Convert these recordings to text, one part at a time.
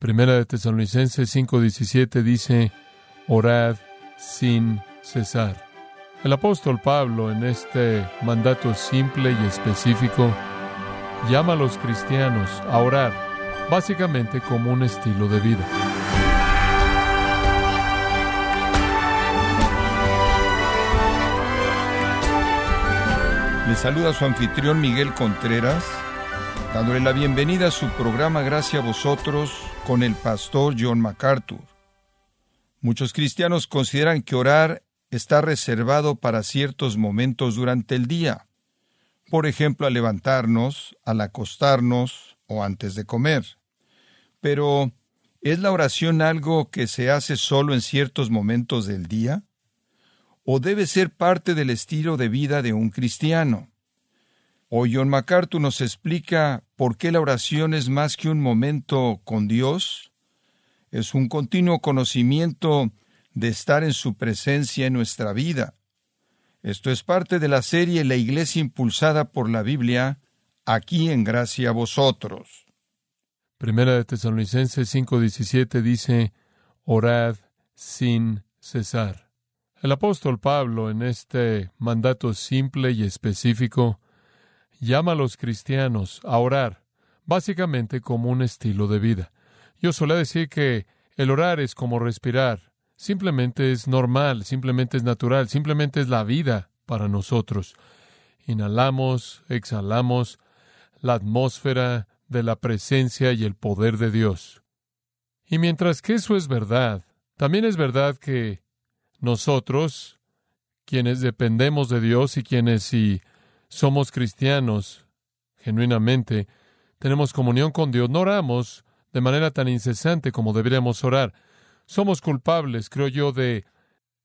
Primera de Tesalonicenses 5:17 dice, orad sin cesar. El apóstol Pablo en este mandato simple y específico llama a los cristianos a orar, básicamente como un estilo de vida. Le saluda su anfitrión Miguel Contreras, dándole la bienvenida a su programa Gracias a vosotros con el pastor John MacArthur. Muchos cristianos consideran que orar está reservado para ciertos momentos durante el día, por ejemplo, al levantarnos, al acostarnos o antes de comer. Pero, ¿es la oración algo que se hace solo en ciertos momentos del día? ¿O debe ser parte del estilo de vida de un cristiano? Hoy John MacArthur nos explica por qué la oración es más que un momento con Dios, es un continuo conocimiento de estar en su presencia en nuestra vida. Esto es parte de la serie La Iglesia impulsada por la Biblia, aquí en gracia a vosotros. Primera de Tesalonicenses 5:17 dice, orad sin cesar. El apóstol Pablo en este mandato simple y específico llama a los cristianos a orar, básicamente como un estilo de vida. Yo suele decir que el orar es como respirar, simplemente es normal, simplemente es natural, simplemente es la vida para nosotros. Inhalamos, exhalamos la atmósfera de la presencia y el poder de Dios. Y mientras que eso es verdad, también es verdad que nosotros, quienes dependemos de Dios y quienes si somos cristianos genuinamente, tenemos comunión con Dios, no oramos de manera tan incesante como deberíamos orar. Somos culpables, creo yo, de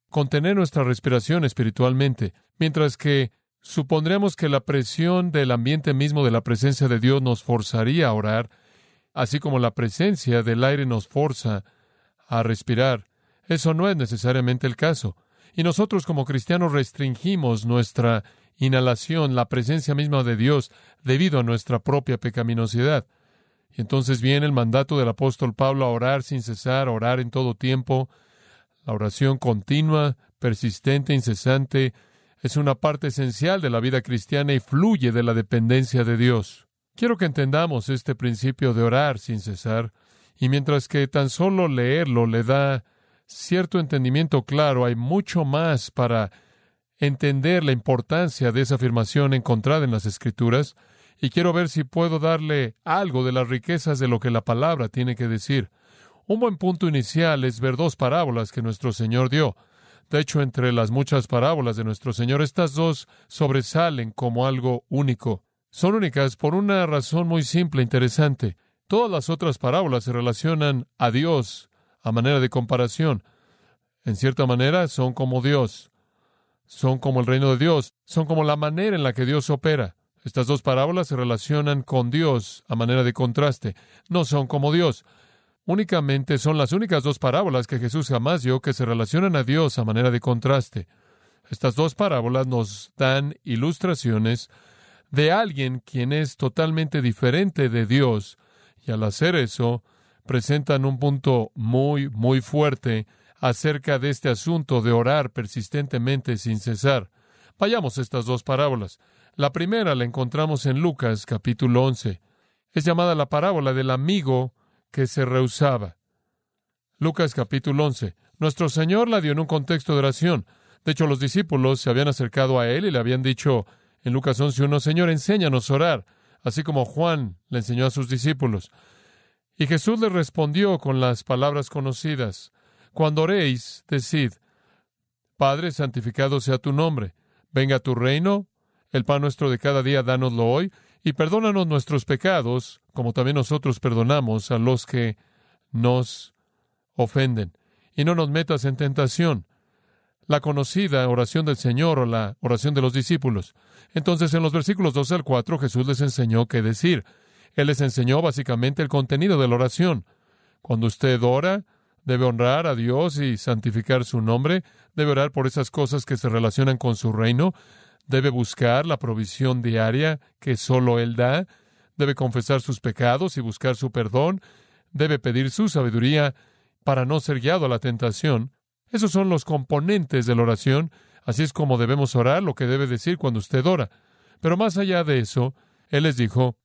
contener nuestra respiración espiritualmente, mientras que supondremos que la presión del ambiente mismo de la presencia de Dios nos forzaría a orar, así como la presencia del aire nos forza a respirar. Eso no es necesariamente el caso. Y nosotros como cristianos restringimos nuestra inhalación, la presencia misma de Dios, debido a nuestra propia pecaminosidad. Y entonces viene el mandato del apóstol Pablo a orar sin cesar, a orar en todo tiempo. La oración continua, persistente, incesante, es una parte esencial de la vida cristiana y fluye de la dependencia de Dios. Quiero que entendamos este principio de orar sin cesar, y mientras que tan solo leerlo le da cierto entendimiento claro, hay mucho más para entender la importancia de esa afirmación encontrada en las Escrituras, y quiero ver si puedo darle algo de las riquezas de lo que la palabra tiene que decir. Un buen punto inicial es ver dos parábolas que nuestro Señor dio. De hecho, entre las muchas parábolas de nuestro Señor, estas dos sobresalen como algo único. Son únicas por una razón muy simple e interesante. Todas las otras parábolas se relacionan a Dios a manera de comparación. En cierta manera, son como Dios. Son como el reino de Dios. Son como la manera en la que Dios opera. Estas dos parábolas se relacionan con Dios a manera de contraste. No son como Dios. Únicamente son las únicas dos parábolas que Jesús jamás dio que se relacionan a Dios a manera de contraste. Estas dos parábolas nos dan ilustraciones de alguien quien es totalmente diferente de Dios y al hacer eso presentan un punto muy, muy fuerte acerca de este asunto de orar persistentemente sin cesar. Vayamos estas dos parábolas. La primera la encontramos en Lucas capítulo 11. Es llamada la parábola del amigo que se rehusaba. Lucas capítulo 11. Nuestro Señor la dio en un contexto de oración. De hecho, los discípulos se habían acercado a Él y le habían dicho en Lucas 11.1, Señor, enséñanos a orar, así como Juan le enseñó a sus discípulos. Y Jesús le respondió con las palabras conocidas, Cuando oréis, decid, Padre, santificado sea tu nombre, venga tu reino, el pan nuestro de cada día, dánoslo hoy, y perdónanos nuestros pecados, como también nosotros perdonamos a los que nos ofenden. Y no nos metas en tentación. La conocida oración del Señor o la oración de los discípulos. Entonces, en los versículos 2 al 4, Jesús les enseñó qué decir. Él les enseñó básicamente el contenido de la oración. Cuando usted ora, debe honrar a Dios y santificar su nombre, debe orar por esas cosas que se relacionan con su reino, debe buscar la provisión diaria que solo Él da, debe confesar sus pecados y buscar su perdón, debe pedir su sabiduría para no ser guiado a la tentación. Esos son los componentes de la oración. Así es como debemos orar, lo que debe decir cuando usted ora. Pero más allá de eso, Él les dijo,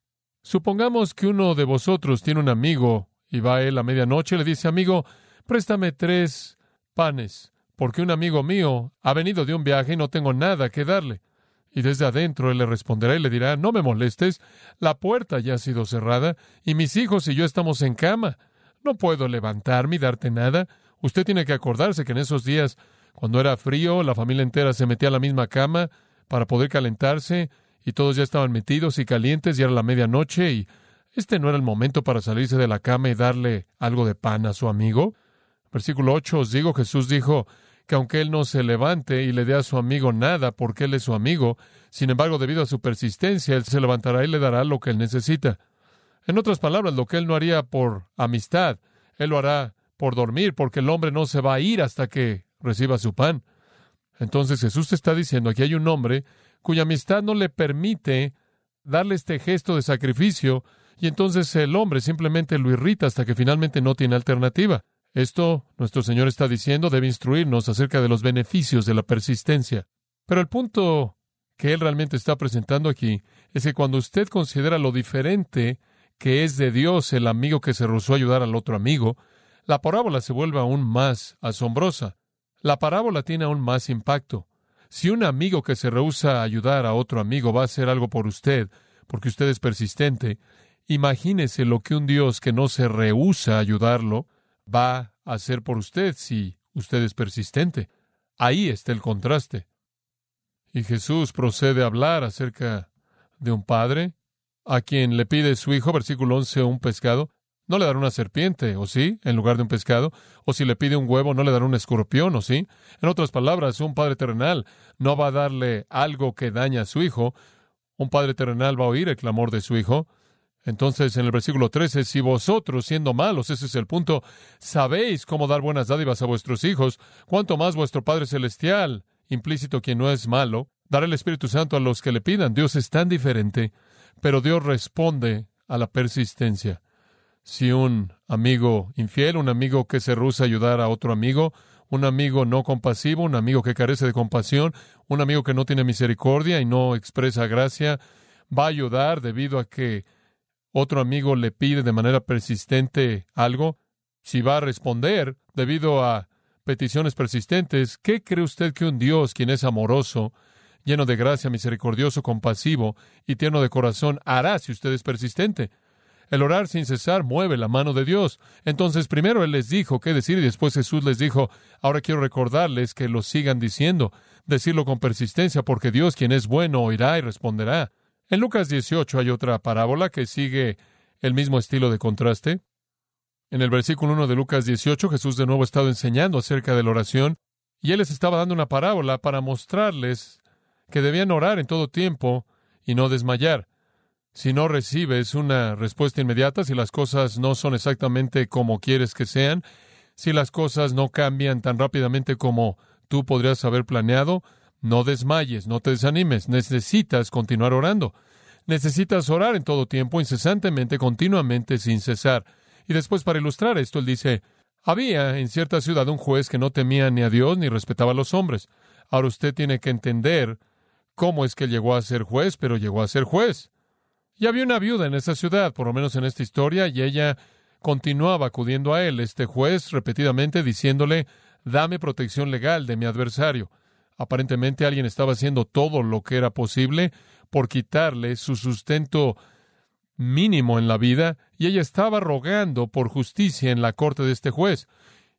supongamos que uno de vosotros tiene un amigo y va a él a medianoche y le dice, amigo, préstame tres panes, porque un amigo mío ha venido de un viaje y no tengo nada que darle. Y desde adentro él le responderá y le dirá, no me molestes, la puerta ya ha sido cerrada y mis hijos y yo estamos en cama. No puedo levantarme y darte nada. Usted tiene que acordarse que en esos días, cuando era frío, la familia entera se metía a la misma cama para poder calentarse y todos ya estaban metidos y calientes y era la medianoche y este no era el momento para salirse de la cama y darle algo de pan a su amigo. Versículo 8 os digo, Jesús dijo, que aunque él no se levante y le dé a su amigo nada porque él es su amigo, sin embargo, debido a su persistencia, él se levantará y le dará lo que él necesita. En otras palabras, lo que él no haría por amistad, él lo hará por dormir, porque el hombre no se va a ir hasta que reciba su pan. Entonces Jesús te está diciendo, aquí hay un hombre cuya amistad no le permite darle este gesto de sacrificio, y entonces el hombre simplemente lo irrita hasta que finalmente no tiene alternativa. Esto, nuestro Señor está diciendo, debe instruirnos acerca de los beneficios de la persistencia. Pero el punto que Él realmente está presentando aquí es que cuando usted considera lo diferente que es de Dios el amigo que se rehusó a ayudar al otro amigo, la parábola se vuelve aún más asombrosa. La parábola tiene aún más impacto. Si un amigo que se rehúsa a ayudar a otro amigo va a hacer algo por usted, porque usted es persistente, imagínese lo que un Dios que no se rehúsa a ayudarlo va a hacer por usted si usted es persistente. Ahí está el contraste. Y Jesús procede a hablar acerca de un padre a quien le pide su hijo, versículo 11, un pescado. No le dará una serpiente, ¿o sí? En lugar de un pescado. O si le pide un huevo, no le dará un escorpión, ¿o sí? En otras palabras, un padre terrenal no va a darle algo que daña a su hijo. Un padre terrenal va a oír el clamor de su hijo entonces, en el versículo 13, si vosotros, siendo malos, ese es el punto, sabéis cómo dar buenas dádivas a vuestros hijos, cuanto más vuestro Padre Celestial, implícito quien no es malo, dará el Espíritu Santo a los que le pidan. Dios es tan diferente, pero Dios responde a la persistencia. Si un amigo infiel, un amigo que se rehúsa a ayudar a otro amigo, un amigo no compasivo, un amigo que carece de compasión, un amigo que no tiene misericordia y no expresa gracia, va a ayudar debido a que otro amigo le pide de manera persistente algo, si va a responder debido a peticiones persistentes, ¿qué cree usted que un Dios, quien es amoroso, lleno de gracia, misericordioso, compasivo y tierno de corazón, hará si usted es persistente? El orar sin cesar mueve la mano de Dios. Entonces primero Él les dijo qué decir y después Jesús les dijo, ahora quiero recordarles que lo sigan diciendo, decirlo con persistencia, porque Dios, quien es bueno, oirá y responderá. En Lucas 18 hay otra parábola que sigue el mismo estilo de contraste. En el versículo 1 de Lucas 18, Jesús de nuevo ha estado enseñando acerca de la oración y él les estaba dando una parábola para mostrarles que debían orar en todo tiempo y no desmayar. Si no recibes una respuesta inmediata, si las cosas no son exactamente como quieres que sean, si las cosas no cambian tan rápidamente como tú podrías haber planeado, no desmayes, no te desanimes, necesitas continuar orando. Necesitas orar en todo tiempo, incesantemente, continuamente, sin cesar. Y después, para ilustrar esto, él dice, había en cierta ciudad un juez que no temía ni a Dios ni respetaba a los hombres. Ahora usted tiene que entender cómo es que llegó a ser juez, pero llegó a ser juez. Y había una viuda en esa ciudad, por lo menos en esta historia, y ella continuaba acudiendo a él, este juez, repetidamente diciéndole, dame protección legal de mi adversario. Aparentemente alguien estaba haciendo todo lo que era posible por quitarle su sustento mínimo en la vida, y ella estaba rogando por justicia en la corte de este juez.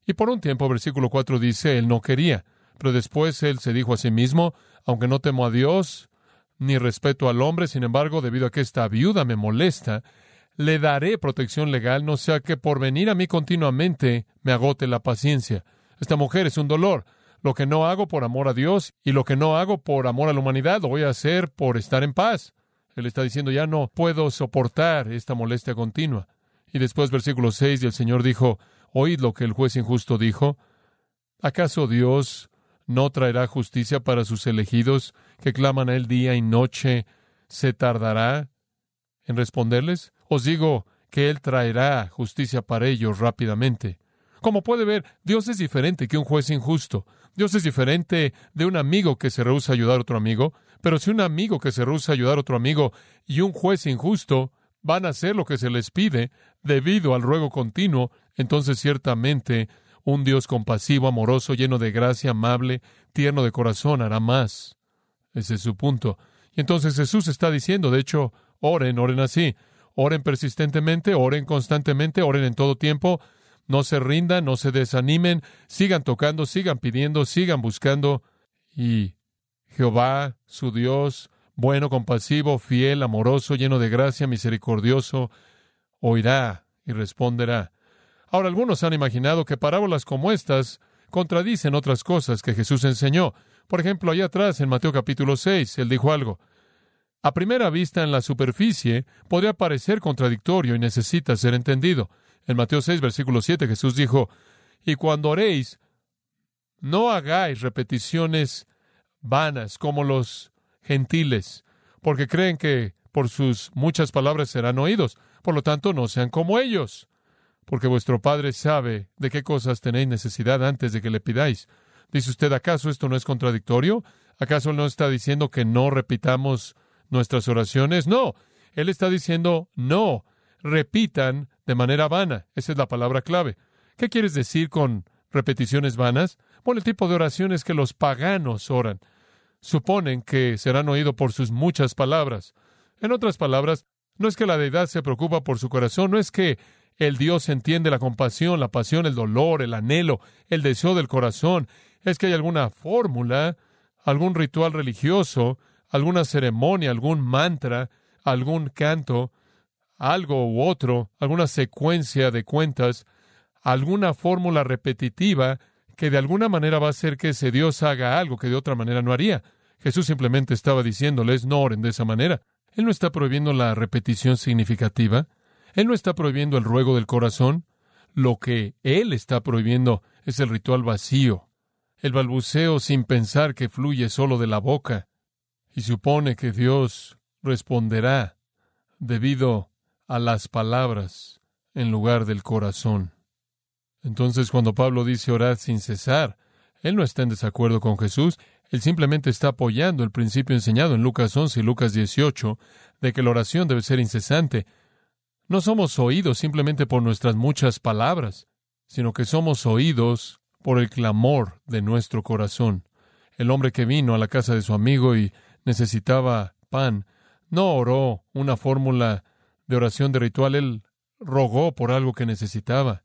Y por un tiempo, versículo 4 dice, él no quería, pero después él se dijo a sí mismo, aunque no temo a Dios, ni respeto al hombre, sin embargo, debido a que esta viuda me molesta, le daré protección legal, no sea que por venir a mí continuamente me agote la paciencia. Esta mujer es un dolor. Lo que no hago por amor a Dios y lo que no hago por amor a la humanidad lo voy a hacer por estar en paz. Él está diciendo, ya no puedo soportar esta molestia continua. Y después versículo 6, y el Señor dijo, oíd lo que el juez injusto dijo. ¿Acaso Dios no traerá justicia para sus elegidos que claman a él día y noche? ¿Se tardará en responderles? Os digo que Él traerá justicia para ellos rápidamente. Como puede ver, Dios es diferente que un juez injusto. Dios es diferente de un amigo que se rehúsa a ayudar a otro amigo. Pero si un amigo que se rehúsa a ayudar a otro amigo y un juez injusto van a hacer lo que se les pide debido al ruego continuo, entonces ciertamente un Dios compasivo, amoroso, lleno de gracia, amable, tierno de corazón, hará más. Ese es su punto. Y entonces Jesús está diciendo, de hecho, oren, oren así. Oren persistentemente, oren constantemente, oren en todo tiempo. No se rindan, no se desanimen, sigan tocando, sigan pidiendo, sigan buscando. Y Jehová, su Dios, bueno, compasivo, fiel, amoroso, lleno de gracia, misericordioso, oirá y responderá. Ahora, algunos han imaginado que parábolas como estas contradicen otras cosas que Jesús enseñó. Por ejemplo, allá atrás en Mateo capítulo 6, él dijo algo. A primera vista en la superficie podría parecer contradictorio y necesita ser entendido. En Mateo 6, versículo 7, Jesús dijo, Y cuando oréis, no hagáis repeticiones vanas como los gentiles, porque creen que por sus muchas palabras serán oídos. Por lo tanto, no sean como ellos porque vuestro Padre sabe de qué cosas tenéis necesidad antes de que le pidáis. Dice usted, ¿acaso esto no es contradictorio? ¿Acaso no está diciendo que no repitamos nuestras oraciones? No, Él está diciendo, no, repitan de manera vana. Esa es la palabra clave. ¿Qué quieres decir con repeticiones vanas? Bueno, el tipo de oraciones que los paganos oran. Suponen que serán oídos por sus muchas palabras. En otras palabras, no es que la deidad se preocupa por su corazón, no es que el Dios entiende la compasión, la pasión, el dolor, el anhelo, el deseo del corazón. Es que hay alguna fórmula, algún ritual religioso, alguna ceremonia, algún mantra, algún canto, algo u otro, alguna secuencia de cuentas, alguna fórmula repetitiva que de alguna manera va a hacer que ese Dios haga algo que de otra manera no haría. Jesús simplemente estaba diciéndoles no oren de esa manera. Él no está prohibiendo la repetición significativa. Él no está prohibiendo el ruego del corazón. Lo que Él está prohibiendo es el ritual vacío, el balbuceo sin pensar que fluye solo de la boca, y supone que Dios responderá debido a las palabras en lugar del corazón. Entonces, cuando Pablo dice orad sin cesar, él no está en desacuerdo con Jesús, él simplemente está apoyando el principio enseñado en Lucas 11 y Lucas 18 de que la oración debe ser incesante, no somos oídos simplemente por nuestras muchas palabras, sino que somos oídos por el clamor de nuestro corazón. El hombre que vino a la casa de su amigo y necesitaba pan, no oró una fórmula de oración de ritual, él rogó por algo que necesitaba.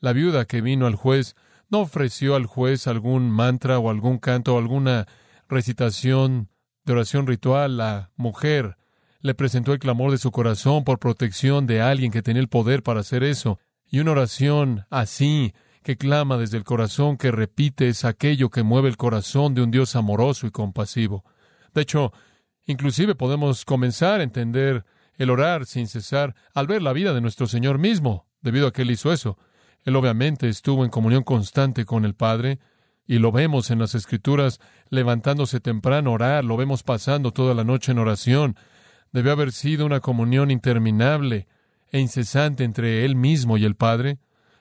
La viuda que vino al juez no ofreció al juez algún mantra o algún canto o alguna recitación de oración ritual. La mujer le presentó el clamor de su corazón por protección de alguien que tenía el poder para hacer eso. Y una oración así, que clama desde el corazón, que repite, es aquello que mueve el corazón de un Dios amoroso y compasivo. De hecho, inclusive podemos comenzar a entender el orar sin cesar al ver la vida de nuestro Señor mismo, debido a que Él hizo eso. Él obviamente estuvo en comunión constante con el Padre, y lo vemos en las Escrituras levantándose temprano a orar, lo vemos pasando toda la noche en oración, Debió haber sido una comunión interminable e incesante entre él mismo y el Padre.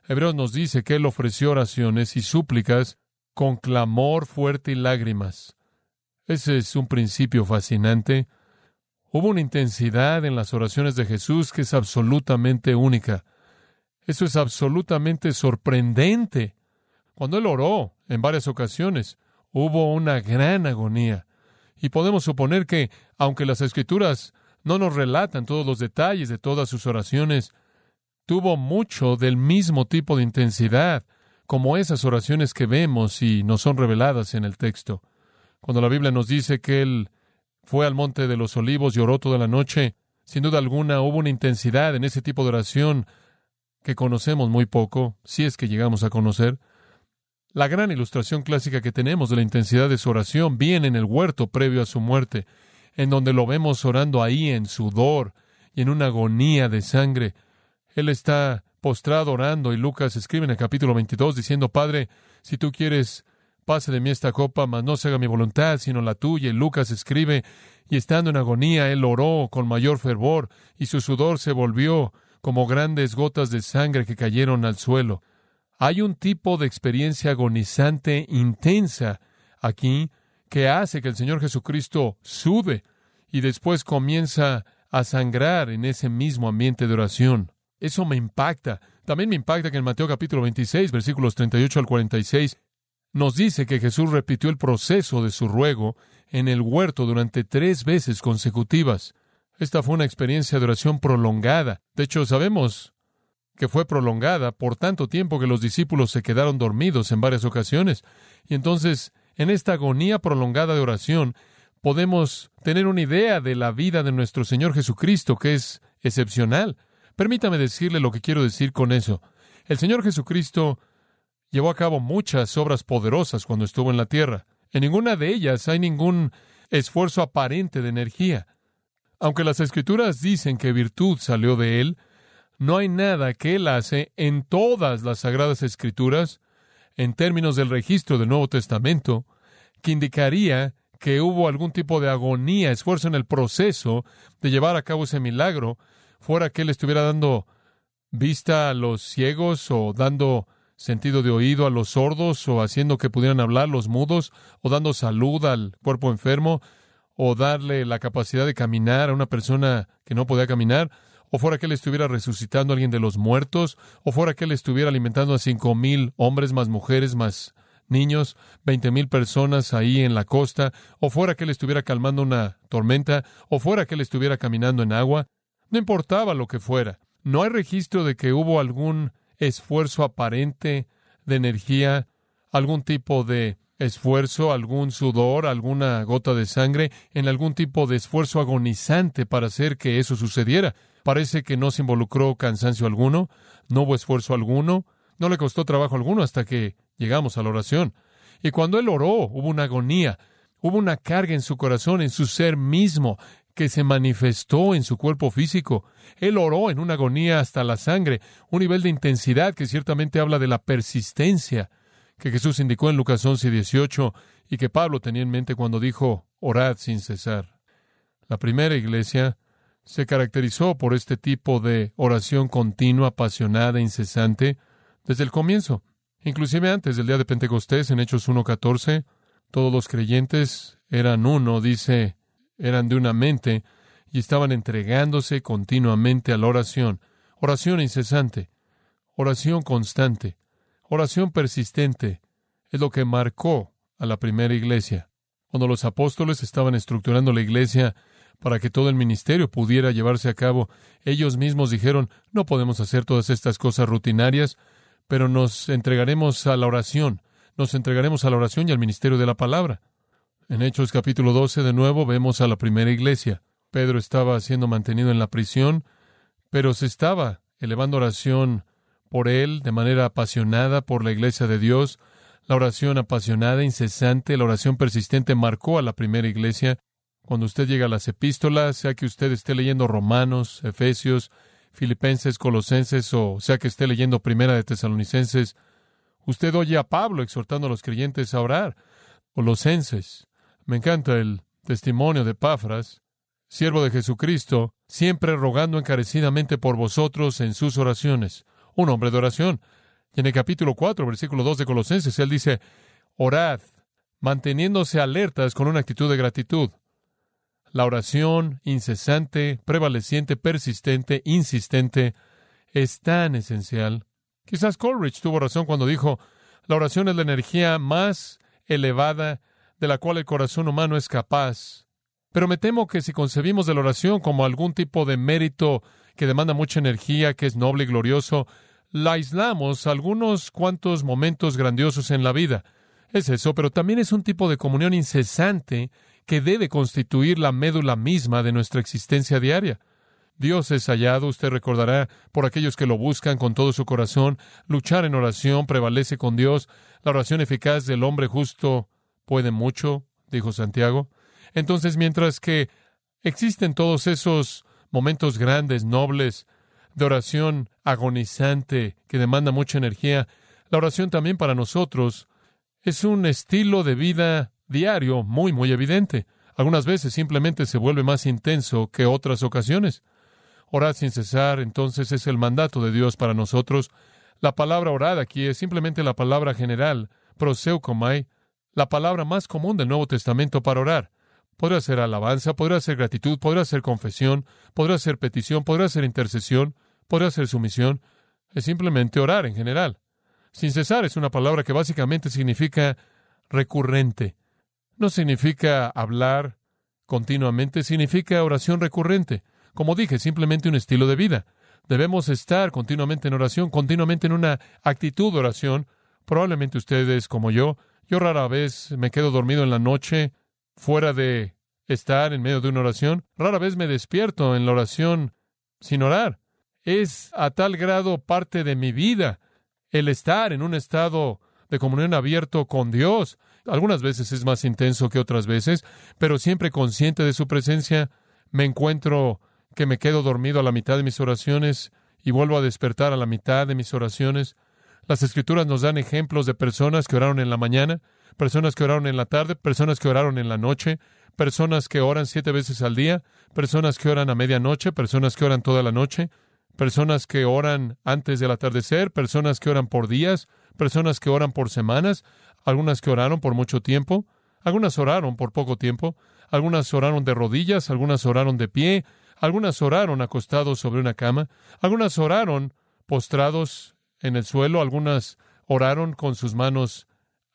Hebreos nos dice que él ofreció oraciones y súplicas con clamor fuerte y lágrimas. Ese es un principio fascinante. Hubo una intensidad en las oraciones de Jesús que es absolutamente única. Eso es absolutamente sorprendente. Cuando él oró en varias ocasiones, hubo una gran agonía. Y podemos suponer que, aunque las escrituras no nos relatan todos los detalles de todas sus oraciones, tuvo mucho del mismo tipo de intensidad, como esas oraciones que vemos y nos son reveladas en el texto. Cuando la Biblia nos dice que él fue al monte de los olivos y oró toda la noche, sin duda alguna hubo una intensidad en ese tipo de oración que conocemos muy poco, si es que llegamos a conocer. La gran ilustración clásica que tenemos de la intensidad de su oración viene en el huerto previo a su muerte, en donde lo vemos orando ahí en sudor y en una agonía de sangre. Él está postrado orando y Lucas escribe en el capítulo 22 diciendo, Padre, si tú quieres, pase de mí esta copa, mas no se haga mi voluntad, sino la tuya. Lucas escribe, y estando en agonía, él oró con mayor fervor, y su sudor se volvió como grandes gotas de sangre que cayeron al suelo. Hay un tipo de experiencia agonizante intensa aquí que hace que el Señor Jesucristo sude y después comienza a sangrar en ese mismo ambiente de oración. Eso me impacta. También me impacta que en Mateo capítulo 26, versículos 38 al 46, nos dice que Jesús repitió el proceso de su ruego en el huerto durante tres veces consecutivas. Esta fue una experiencia de oración prolongada. De hecho, sabemos que fue prolongada por tanto tiempo que los discípulos se quedaron dormidos en varias ocasiones. Y entonces, en esta agonía prolongada de oración, podemos tener una idea de la vida de nuestro Señor Jesucristo, que es excepcional. Permítame decirle lo que quiero decir con eso. El Señor Jesucristo llevó a cabo muchas obras poderosas cuando estuvo en la tierra. En ninguna de ellas hay ningún esfuerzo aparente de energía. Aunque las escrituras dicen que virtud salió de él, no hay nada que él hace en todas las sagradas escrituras, en términos del registro del Nuevo Testamento, que indicaría que hubo algún tipo de agonía, esfuerzo en el proceso de llevar a cabo ese milagro, fuera que él estuviera dando vista a los ciegos o dando sentido de oído a los sordos o haciendo que pudieran hablar los mudos o dando salud al cuerpo enfermo o darle la capacidad de caminar a una persona que no podía caminar o fuera que él estuviera resucitando a alguien de los muertos o fuera que él estuviera alimentando a cinco mil hombres más mujeres más niños, veinte mil personas ahí en la costa, o fuera que él estuviera calmando una tormenta, o fuera que él estuviera caminando en agua, no importaba lo que fuera. No hay registro de que hubo algún esfuerzo aparente de energía, algún tipo de esfuerzo, algún sudor, alguna gota de sangre, en algún tipo de esfuerzo agonizante para hacer que eso sucediera. Parece que no se involucró cansancio alguno, no hubo esfuerzo alguno, no le costó trabajo alguno hasta que llegamos a la oración. Y cuando él oró, hubo una agonía, hubo una carga en su corazón, en su ser mismo, que se manifestó en su cuerpo físico. Él oró en una agonía hasta la sangre, un nivel de intensidad que ciertamente habla de la persistencia que Jesús indicó en Lucas 11 y 18 y que Pablo tenía en mente cuando dijo, orad sin cesar. La primera iglesia se caracterizó por este tipo de oración continua, apasionada, incesante, desde el comienzo. Inclusive antes del día de Pentecostés, en Hechos 1.14, todos los creyentes eran uno, dice, eran de una mente y estaban entregándose continuamente a la oración. Oración incesante, oración constante, oración persistente. Es lo que marcó a la primera iglesia. Cuando los apóstoles estaban estructurando la iglesia para que todo el ministerio pudiera llevarse a cabo, ellos mismos dijeron, no podemos hacer todas estas cosas rutinarias, pero nos entregaremos a la oración, nos entregaremos a la oración y al ministerio de la palabra. En Hechos capítulo 12 de nuevo vemos a la primera iglesia. Pedro estaba siendo mantenido en la prisión, pero se estaba elevando oración por él de manera apasionada por la iglesia de Dios. La oración apasionada, incesante, la oración persistente marcó a la primera iglesia. Cuando usted llega a las epístolas, sea que usted esté leyendo Romanos, Efesios, Filipenses, Colosenses o sea que esté leyendo Primera de Tesalonicenses, usted oye a Pablo exhortando a los creyentes a orar. Colosenses. Me encanta el testimonio de Pafras, siervo de Jesucristo, siempre rogando encarecidamente por vosotros en sus oraciones. Un hombre de oración. Y en el capítulo 4, versículo 2 de Colosenses, él dice, orad, manteniéndose alertas con una actitud de gratitud. La oración incesante, prevaleciente, persistente, insistente, es tan esencial. Quizás Coleridge tuvo razón cuando dijo, la oración es la energía más elevada de la cual el corazón humano es capaz. Pero me temo que si concebimos de la oración como algún tipo de mérito que demanda mucha energía, que es noble y glorioso, la aislamos algunos cuantos momentos grandiosos en la vida. Es eso, pero también es un tipo de comunión incesante que debe constituir la médula misma de nuestra existencia diaria. Dios es hallado, usted recordará, por aquellos que lo buscan con todo su corazón. Luchar en oración prevalece con Dios. La oración eficaz del hombre justo puede mucho, dijo Santiago. Entonces, mientras que existen todos esos momentos grandes, nobles, de oración agonizante, que demanda mucha energía, la oración también para nosotros es un estilo de vida diario muy, muy evidente. Algunas veces simplemente se vuelve más intenso que otras ocasiones. Orad sin cesar, entonces es el mandato de Dios para nosotros. La palabra orad aquí es simplemente la palabra general, proseukomai, la palabra más común del Nuevo Testamento para orar. Podrá ser alabanza, podrá ser gratitud, podrá ser confesión, podrá ser petición, podrá ser intercesión, podrá ser sumisión. Es simplemente orar en general. Sin cesar es una palabra que básicamente significa recurrente. No significa hablar continuamente, significa oración recurrente. Como dije, simplemente un estilo de vida. Debemos estar continuamente en oración, continuamente en una actitud de oración. Probablemente ustedes, como yo, yo rara vez me quedo dormido en la noche fuera de estar en medio de una oración. Rara vez me despierto en la oración sin orar. Es a tal grado parte de mi vida el estar en un estado de comunión abierto con Dios. Algunas veces es más intenso que otras veces, pero siempre consciente de su presencia, me encuentro que me quedo dormido a la mitad de mis oraciones y vuelvo a despertar a la mitad de mis oraciones. Las escrituras nos dan ejemplos de personas que oraron en la mañana, personas que oraron en la tarde, personas que oraron en la noche, personas que oran siete veces al día, personas que oran a medianoche, personas que oran toda la noche, personas que oran antes del atardecer, personas que oran por días, personas que oran por semanas, algunas que oraron por mucho tiempo, algunas oraron por poco tiempo, algunas oraron de rodillas, algunas oraron de pie, algunas oraron acostados sobre una cama, algunas oraron postrados en el suelo, algunas oraron con sus manos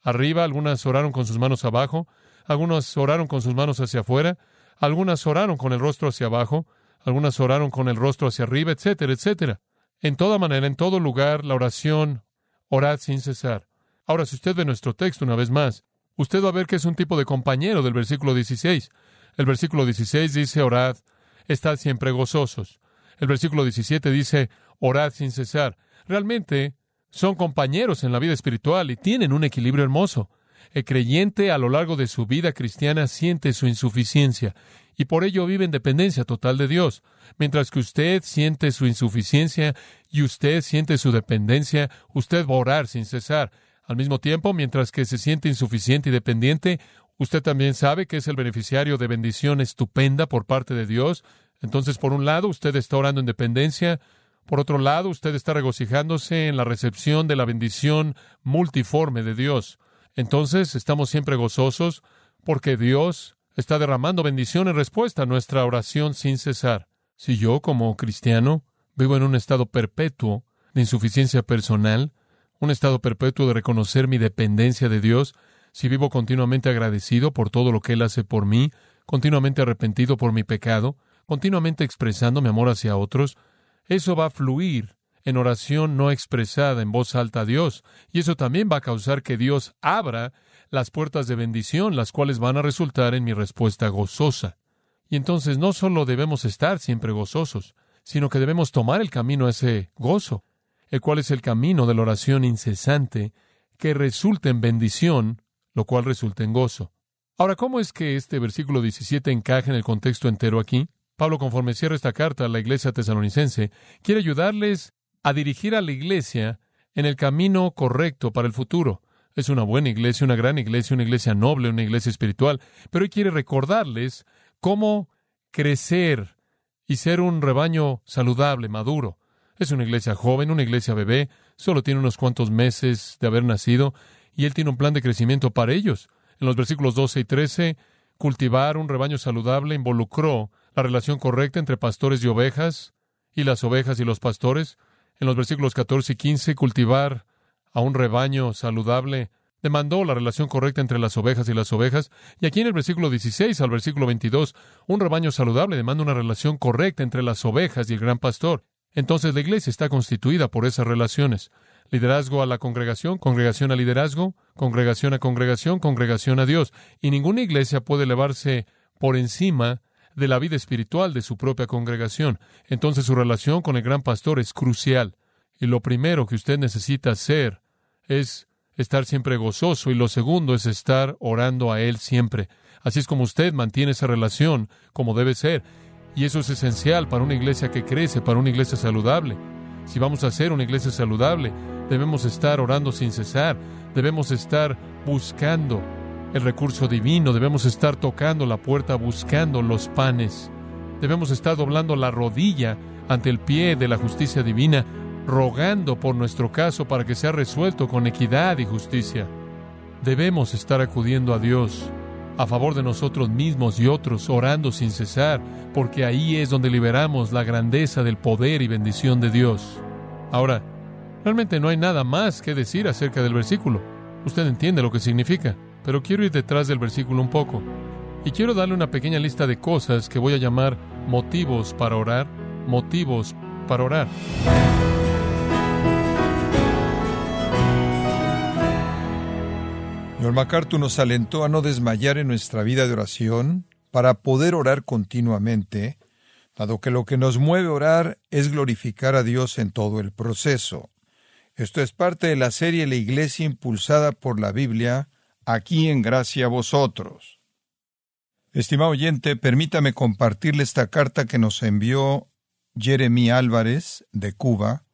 arriba, algunas oraron con sus manos abajo, algunas oraron con sus manos hacia afuera, algunas oraron con el rostro hacia abajo, algunas oraron con el rostro hacia arriba, etcétera, etcétera. En toda manera, en todo lugar, la oración, orad sin cesar. Ahora, si usted ve nuestro texto una vez más, usted va a ver que es un tipo de compañero del versículo 16. El versículo 16 dice, orad, estad siempre gozosos. El versículo 17 dice, orad sin cesar. Realmente, son compañeros en la vida espiritual y tienen un equilibrio hermoso. El creyente a lo largo de su vida cristiana siente su insuficiencia y por ello vive en dependencia total de Dios. Mientras que usted siente su insuficiencia y usted siente su dependencia, usted va a orar sin cesar. Al mismo tiempo, mientras que se siente insuficiente y dependiente, usted también sabe que es el beneficiario de bendición estupenda por parte de Dios. Entonces, por un lado, usted está orando en dependencia, por otro lado, usted está regocijándose en la recepción de la bendición multiforme de Dios. Entonces, estamos siempre gozosos porque Dios está derramando bendición en respuesta a nuestra oración sin cesar. Si yo, como cristiano, vivo en un estado perpetuo de insuficiencia personal, un estado perpetuo de reconocer mi dependencia de Dios, si vivo continuamente agradecido por todo lo que Él hace por mí, continuamente arrepentido por mi pecado, continuamente expresando mi amor hacia otros, eso va a fluir en oración no expresada en voz alta a Dios, y eso también va a causar que Dios abra las puertas de bendición, las cuales van a resultar en mi respuesta gozosa. Y entonces no solo debemos estar siempre gozosos, sino que debemos tomar el camino a ese gozo, el cual es el camino de la oración incesante que resulta en bendición, lo cual resulta en gozo. Ahora, ¿cómo es que este versículo 17 encaja en el contexto entero aquí? Pablo, conforme cierra esta carta a la iglesia tesalonicense, quiere ayudarles a dirigir a la iglesia en el camino correcto para el futuro. Es una buena iglesia, una gran iglesia, una iglesia noble, una iglesia espiritual, pero él quiere recordarles cómo crecer y ser un rebaño saludable, maduro. Es una iglesia joven, una iglesia bebé, solo tiene unos cuantos meses de haber nacido, y él tiene un plan de crecimiento para ellos. En los versículos 12 y 13, cultivar un rebaño saludable involucró la relación correcta entre pastores y ovejas, y las ovejas y los pastores. En los versículos 14 y 15, cultivar a un rebaño saludable demandó la relación correcta entre las ovejas y las ovejas. Y aquí en el versículo 16 al versículo 22, un rebaño saludable demanda una relación correcta entre las ovejas y el gran pastor. Entonces la iglesia está constituida por esas relaciones. Liderazgo a la congregación, congregación a liderazgo, congregación a congregación, congregación a Dios. Y ninguna iglesia puede elevarse por encima de la vida espiritual de su propia congregación. Entonces su relación con el gran pastor es crucial. Y lo primero que usted necesita hacer es estar siempre gozoso y lo segundo es estar orando a Él siempre. Así es como usted mantiene esa relación como debe ser. Y eso es esencial para una iglesia que crece, para una iglesia saludable. Si vamos a ser una iglesia saludable, debemos estar orando sin cesar, debemos estar buscando el recurso divino, debemos estar tocando la puerta buscando los panes Debemos estar doblando la rodilla ante el pie de la justicia divina, rogando por nuestro caso para que sea resuelto con equidad y justicia. Debemos estar acudiendo a Dios a favor de nosotros mismos y otros, orando sin cesar, porque ahí es donde liberamos la grandeza del poder y bendición de Dios. Ahora, realmente no hay nada más que decir acerca del versículo. Usted entiende lo que significa, pero quiero ir detrás del versículo un poco. Y quiero darle una pequeña lista de cosas que voy a llamar motivos para orar, motivos para orar. Señor MacArthur nos alentó a no desmayar en nuestra vida de oración para poder orar continuamente, dado que lo que nos mueve a orar es glorificar a Dios en todo el proceso. Esto es parte de la serie La Iglesia impulsada por la Biblia, aquí en Gracia a vosotros. Estimado oyente, permítame compartirle esta carta que nos envió Jeremy Álvarez, de Cuba,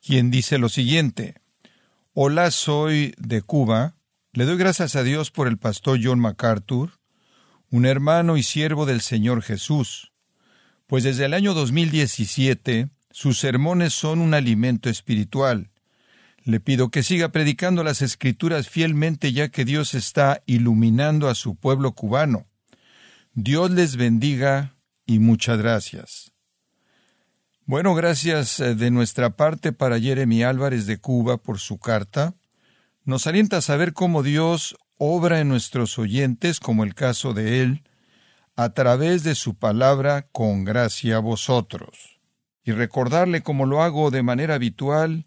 quien dice lo siguiente. Hola, soy de Cuba, le doy gracias a Dios por el pastor John MacArthur, un hermano y siervo del Señor Jesús, pues desde el año 2017 sus sermones son un alimento espiritual. Le pido que siga predicando las escrituras fielmente ya que Dios está iluminando a su pueblo cubano. Dios les bendiga y muchas gracias. Bueno, gracias eh, de nuestra parte para Jeremy Álvarez de Cuba por su carta nos alienta a saber cómo Dios obra en nuestros oyentes, como el caso de él, a través de su palabra con gracia a vosotros. Y recordarle, como lo hago de manera habitual,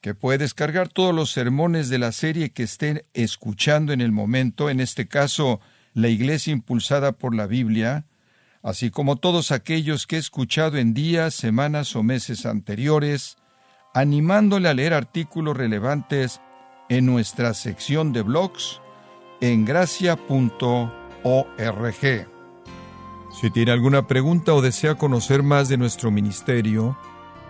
que puede descargar todos los sermones de la serie que estén escuchando en el momento, en este caso, la Iglesia impulsada por la Biblia, así como todos aquellos que he escuchado en días, semanas o meses anteriores, animándole a leer artículos relevantes en nuestra sección de blogs en gracia.org. Si tiene alguna pregunta o desea conocer más de nuestro ministerio,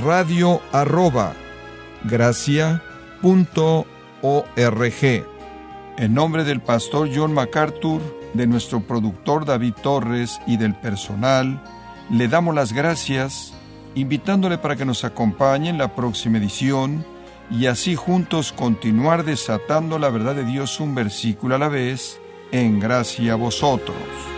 radio arroba En nombre del pastor John MacArthur, de nuestro productor David Torres y del personal, le damos las gracias, invitándole para que nos acompañe en la próxima edición y así juntos continuar desatando la verdad de Dios un versículo a la vez, en gracia a vosotros.